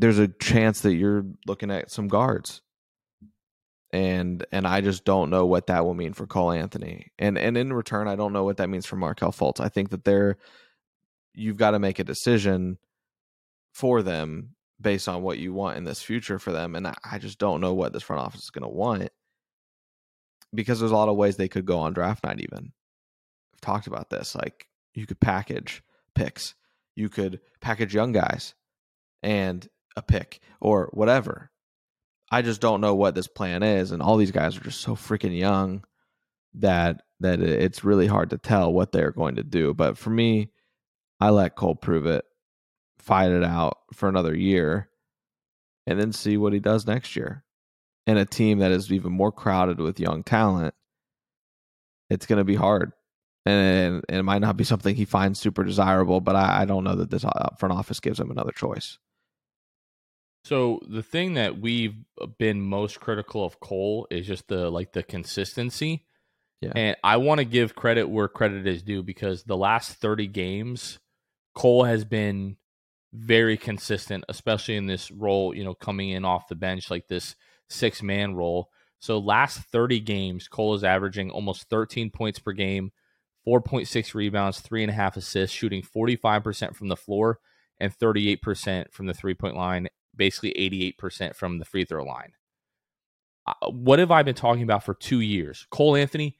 there's a chance that you're looking at some guards. And and I just don't know what that will mean for Cole Anthony. And and in return, I don't know what that means for Markelle Fultz. I think that they're you've got to make a decision for them based on what you want in this future for them. And I just don't know what this front office is going to want because there's a lot of ways they could go on draft night, even. I've talked about this. Like you could package picks, you could package young guys and a pick or whatever. I just don't know what this plan is. And all these guys are just so freaking young that that it's really hard to tell what they're going to do. But for me, I let Cole prove it fight it out for another year and then see what he does next year. In a team that is even more crowded with young talent, it's going to be hard. And, and, it might not be something he finds super desirable, but I, I don't know that this uh, front office gives him another choice. So the thing that we've uh, been most critical of Cole is just the like the consistency. Yeah. And I want to give credit where credit is due because the last 30 games Cole has been very consistent, especially in this role, you know, coming in off the bench, like this six man role. So, last 30 games, Cole is averaging almost 13 points per game, 4.6 rebounds, three and a half assists, shooting 45% from the floor and 38% from the three point line, basically 88% from the free throw line. Uh, what have I been talking about for two years? Cole Anthony,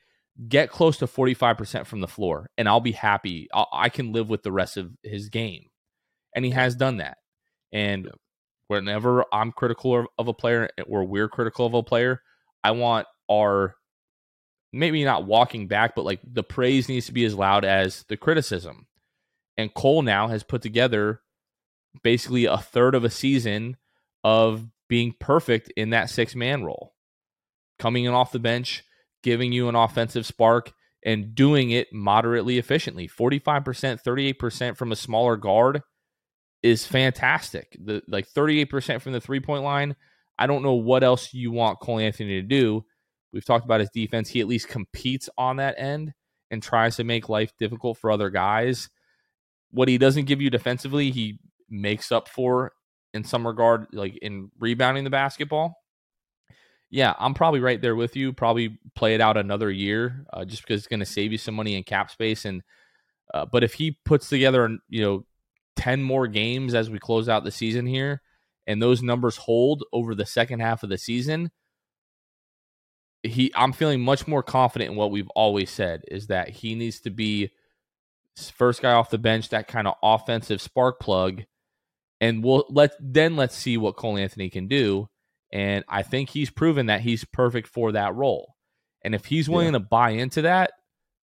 get close to 45% from the floor, and I'll be happy. I'll, I can live with the rest of his game and he has done that. And whenever I'm critical of a player or we're critical of a player, I want our maybe not walking back, but like the praise needs to be as loud as the criticism. And Cole now has put together basically a third of a season of being perfect in that six man role, coming in off the bench, giving you an offensive spark, and doing it moderately efficiently. 45%, 38% from a smaller guard is fantastic. The like 38% from the three point line. I don't know what else you want Cole Anthony to do. We've talked about his defense. He at least competes on that end and tries to make life difficult for other guys. What he doesn't give you defensively, he makes up for in some regard, like in rebounding the basketball. Yeah, I'm probably right there with you. Probably play it out another year, uh, just because it's going to save you some money in cap space. And uh, but if he puts together, you know, ten more games as we close out the season here, and those numbers hold over the second half of the season, he I'm feeling much more confident in what we've always said is that he needs to be first guy off the bench, that kind of offensive spark plug and we'll let then let's see what Cole Anthony can do. And I think he's proven that he's perfect for that role. And if he's willing yeah. to buy into that,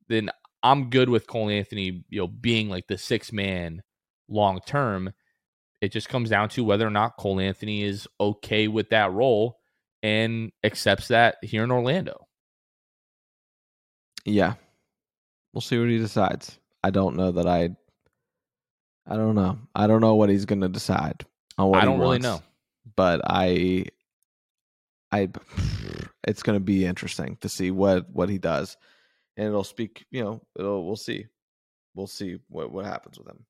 then I'm good with Cole Anthony, you know, being like the six man long term. It just comes down to whether or not Cole Anthony is okay with that role and accepts that here in Orlando. Yeah. We'll see what he decides. I don't know that I I don't know. I don't know what he's going to decide on what I don't really know. But I I it's going to be interesting to see what what he does. And it'll speak, you know, it'll we'll see. We'll see what what happens with him.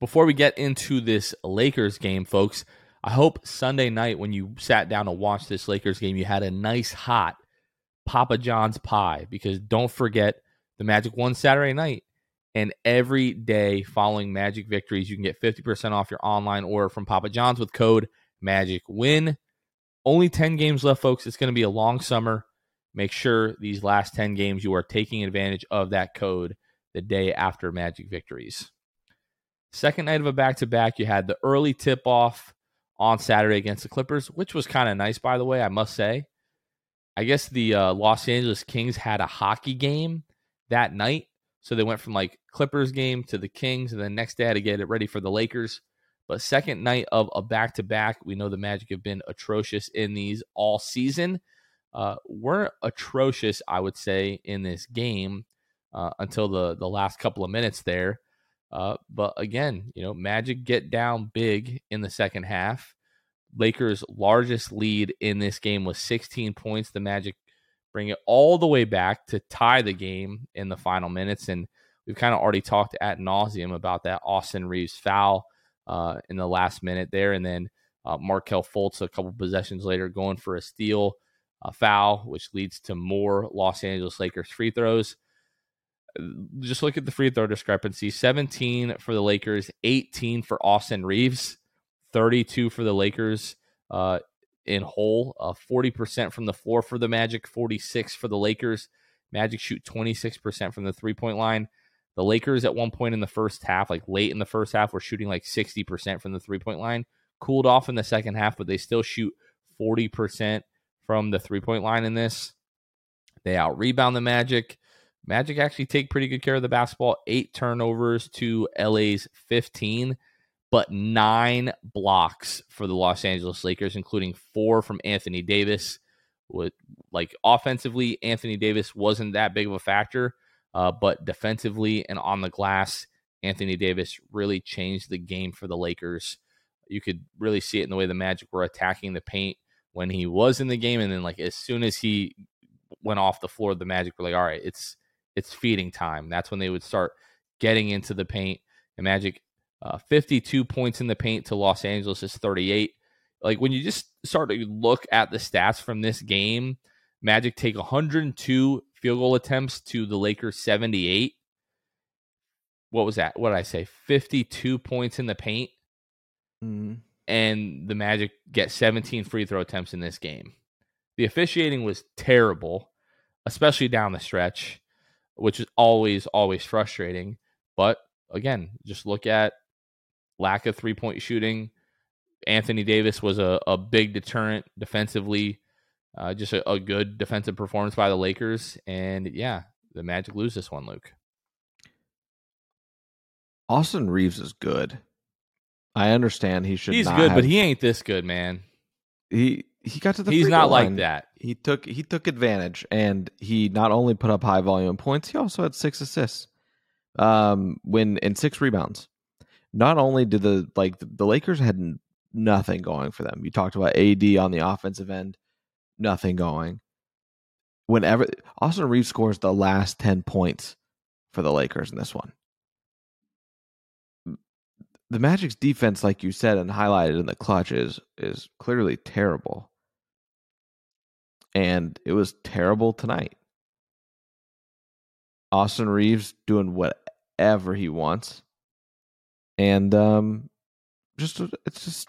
Before we get into this Lakers game, folks, I hope Sunday night when you sat down to watch this Lakers game, you had a nice hot Papa John's pie because don't forget the Magic won Saturday night and every day following Magic victories, you can get 50% off your online order from Papa John's with code MAGICWIN. Only 10 games left, folks. It's going to be a long summer. Make sure these last 10 games you are taking advantage of that code the day after Magic victories. Second night of a back to back, you had the early tip off on Saturday against the Clippers, which was kind of nice, by the way, I must say. I guess the uh, Los Angeles Kings had a hockey game that night so they went from like Clippers game to the Kings, and then next day had to get it ready for the Lakers. But second night of a back to back, we know the Magic have been atrocious in these all season. Uh, weren't atrocious, I would say, in this game uh, until the the last couple of minutes there. Uh, but again, you know, Magic get down big in the second half. Lakers' largest lead in this game was 16 points. The Magic bring it all the way back to tie the game in the final minutes. And we've kind of already talked at nauseum about that Austin Reaves foul uh, in the last minute there. And then uh, Markelle Fultz a couple possessions later going for a steal a foul, which leads to more Los Angeles Lakers free throws. Just look at the free throw discrepancy 17 for the Lakers, 18 for Austin Reaves, 32 for the Lakers. Uh, in whole, uh, 40% from the floor for the Magic, 46 for the Lakers. Magic shoot 26% from the three point line. The Lakers at one point in the first half, like late in the first half, were shooting like 60% from the three point line. Cooled off in the second half, but they still shoot 40% from the three point line in this. They out rebound the Magic. Magic actually take pretty good care of the basketball. Eight turnovers to LA's 15 but nine blocks for the Los Angeles Lakers, including four from Anthony Davis. With like offensively, Anthony Davis wasn't that big of a factor, uh, but defensively and on the glass, Anthony Davis really changed the game for the Lakers. You could really see it in the way the Magic were attacking the paint when he was in the game, and then like as soon as he went off the floor, the Magic were like, "All right, it's it's feeding time." That's when they would start getting into the paint. The Magic uh, 52 points in the paint to Los Angeles is 38. Like when you just start to look at the stats from this game, Magic take 102 field goal attempts to the Lakers 78. What was that? What did I say? 52 points in the paint. Mm-hmm. And the Magic get 17 free throw attempts in this game. The officiating was terrible, especially down the stretch, which is always, always frustrating. But again, just look at lack of three point shooting. Anthony Davis was a, a big deterrent defensively. Uh, just a, a good defensive performance by the Lakers, and yeah, the Magic lose this one, Luke. Austin Reaves is good. I understand he should. He's good, have- but he ain't this good, man. he he got to the. He's not throw like that. He took he took advantage, and he not only put up high volume points, he also had six assists, um, when and six rebounds. Not only did the like the, Lakers had nothing going for them. You talked about AD on the offensive end, nothing going. Whenever Austin Reaves scores the last ten points for the Lakers in this one, the Magic's defense, like you said and highlighted in the clutch, is is clearly terrible and it was terrible tonight. Austin Reaves doing whatever he wants, and um, just it's just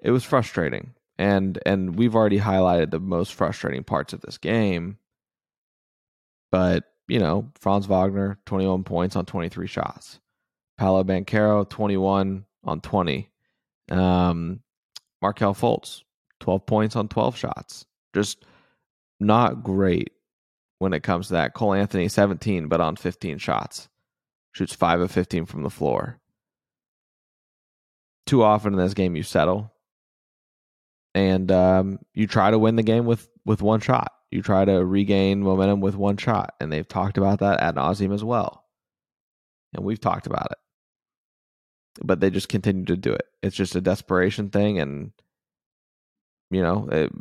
it was frustrating, and and we've already highlighted the most frustrating parts of this game. But you know, Franz Wagner, twenty one points on twenty three shots. Paolo Banchero, twenty one on twenty. Um, Markelle Fultz, twelve points on twelve shots just not great when it comes to that. Cole Anthony, 17, but on 15 shots. Shoots 5 of 15 from the floor. Too often in this game, you settle. And um, you try to win the game with, with one shot. You try to regain momentum with one shot. And they've talked about that ad nauseum as well. And we've talked about it. But they just continue to do it. It's just a desperation thing. And, you know, it,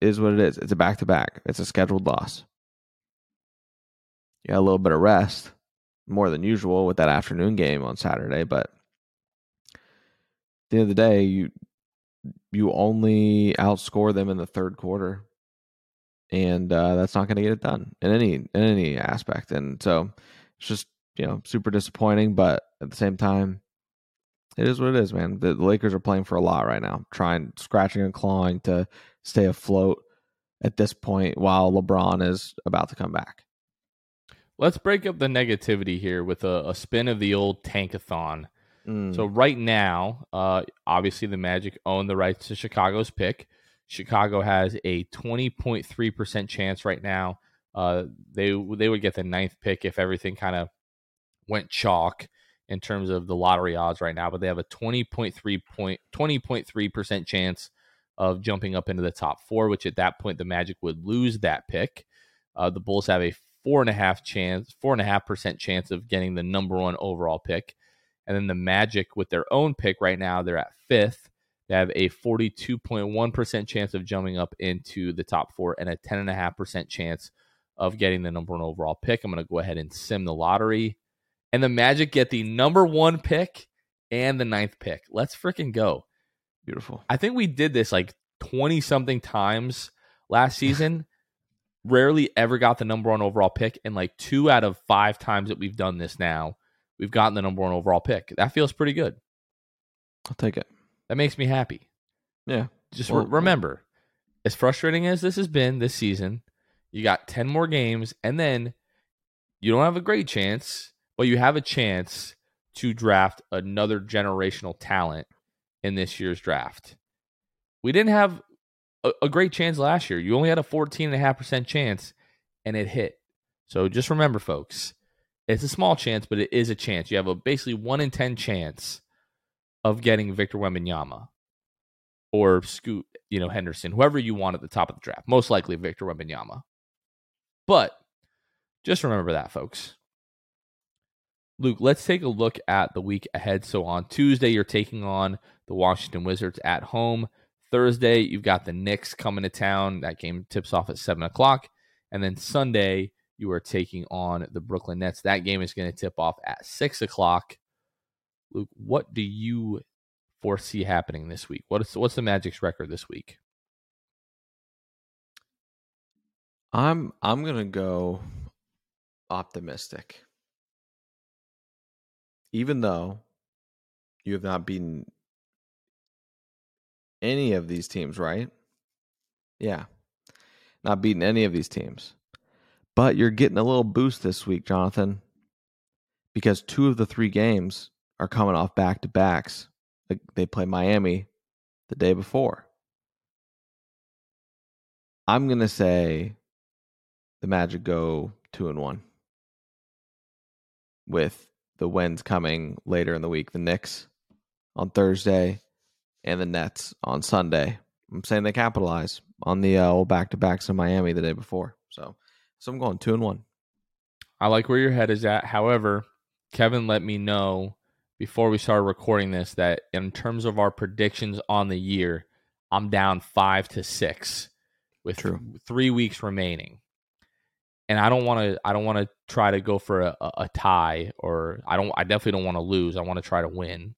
is what it is. It's a back to back. It's a scheduled loss. You a little bit of rest, more than usual with that afternoon game on Saturday, but the end of the day, you you only outscore them in the third quarter, and uh, that's not going to get it done in any in any aspect. And so it's just you know super disappointing, but at the same time, it is what it is, man. The, the Lakers are playing for a lot right now, trying scratching and clawing to stay afloat at this point while LeBron is about to come back. Let's break up the negativity here with a, a spin of the old tankathon. Mm. So right now, uh, obviously the Magic own the rights to Chicago's pick. Chicago has a 20.3% chance right now. Uh, they they would get the ninth pick if everything kind of went chalk in terms of the lottery odds right now, but they have a 20.3 point 20.3% chance of jumping up into the top four, which at that point the Magic would lose that pick. Uh, the Bulls have a four and a half chance, four and a half percent chance of getting the number one overall pick. And then the Magic, with their own pick right now, they're at fifth. They have a 42.1% chance of jumping up into the top four and a 10.5% chance of getting the number one overall pick. I'm going to go ahead and sim the lottery. And the Magic get the number one pick and the ninth pick. Let's freaking go. Beautiful. I think we did this like 20 something times last season. Rarely ever got the number one overall pick. And like two out of five times that we've done this now, we've gotten the number one overall pick. That feels pretty good. I'll take it. That makes me happy. Yeah. Just Or- re- remember, as frustrating as this has been this season, you got 10 more games, and then you don't have a great chance, but you have a chance to draft another generational talent in this year's draft. We didn't have a, a great chance last year. You only had a 14.5% chance, and it hit. So just remember, folks, it's a small chance, but it is a chance. You have a basically 1 in 10 chance of getting Victor Wembanyama or Scoot, you know, Henderson, whoever you want at the top of the draft. Most likely Victor Wembanyama. But just remember that, folks. Luke, let's take a look at the week ahead. So on Tuesday, you're taking on the Washington Wizards at home. Thursday, you've got the Knicks coming to town. That game tips off at 7 o'clock. And then Sunday, you are taking on the Brooklyn Nets. That game is going to tip off at 6 o'clock. Luke, what do you foresee happening this week? What is what's the Magic's record this week? I'm I'm gonna go optimistic. Even though you have not beaten any of these teams, right? Yeah. Not beaten any of these teams. But you're getting a little boost this week, Jonathan. Because two of the three games are coming off back to backs. They play Miami the day before. I'm gonna say the Magic go two and one with the wins coming later in the week. The Knicks on Thursday and the Nets on Sunday. I'm saying they capitalize on the uh, old back to backs in Miami the day before. So, so I'm going two and one. I like where your head is at. However, Kevin let me know before we started recording this that in terms of our predictions on the year, I'm down five to six with three weeks remaining. And I don't want to. I don't want to try to go for a, a, a tie, or I don't. I definitely don't want to lose. I want to try to win.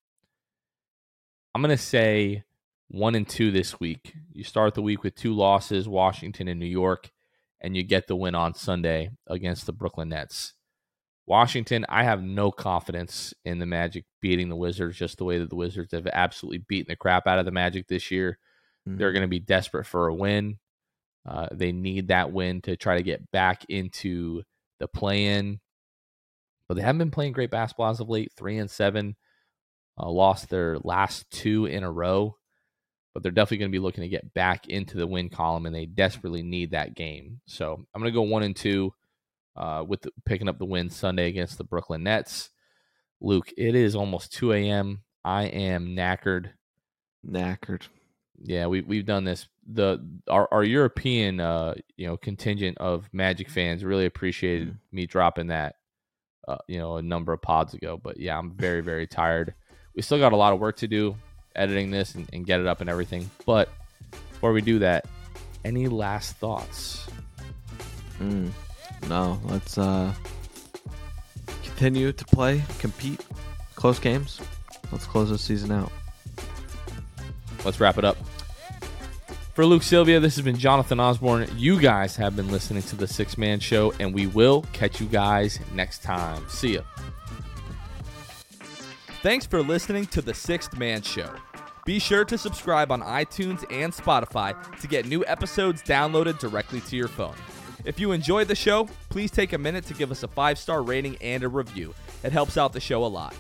I'm gonna say one and two this week. You start the week with two losses, Washington and New York, and you get the win on Sunday against the Brooklyn Nets. Washington, I have no confidence in the Magic beating the Wizards just the way that the Wizards have absolutely beaten the crap out of the Magic this year. Mm-hmm. They're going to be desperate for a win. Uh, they need that win to try to get back into the play in. But they haven't been playing great basketball as of late. Three and seven, uh, lost their last two in a row. But they're definitely going to be looking to get back into the win column, and they desperately need that game. So I'm going to go one and two uh, with the, picking up the win Sunday against the Brooklyn Nets. Luke, it is almost 2 a.m. I am knackered. Knackered. Yeah, we we've done this. The our, our European uh you know contingent of Magic fans really appreciated Mm. me dropping that uh you know a number of pods ago. But yeah, I'm very very tired. We still got a lot of work to do editing this and, and get it up and everything. But before we do that, any last thoughts? Mm. No, let's uh continue to play, compete, close games. Let's close this season out. let's wrap it up. For Luke Sylvia, this has been Jonathan Osborne. You guys have been listening to the Sixth Man Show, and we will catch you guys next time. See ya. Thanks for listening to the Sixth Man Show. Be sure to subscribe on iTunes and Spotify to get new episodes downloaded directly to your phone. If you enjoyed the show, please take a minute to give us a five star rating and a review. It helps out the show a lot.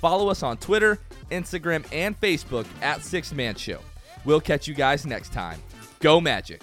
Follow us on Twitter, Instagram, and Facebook at Sixth Man Show. We'll catch you guys next time. Go Magic!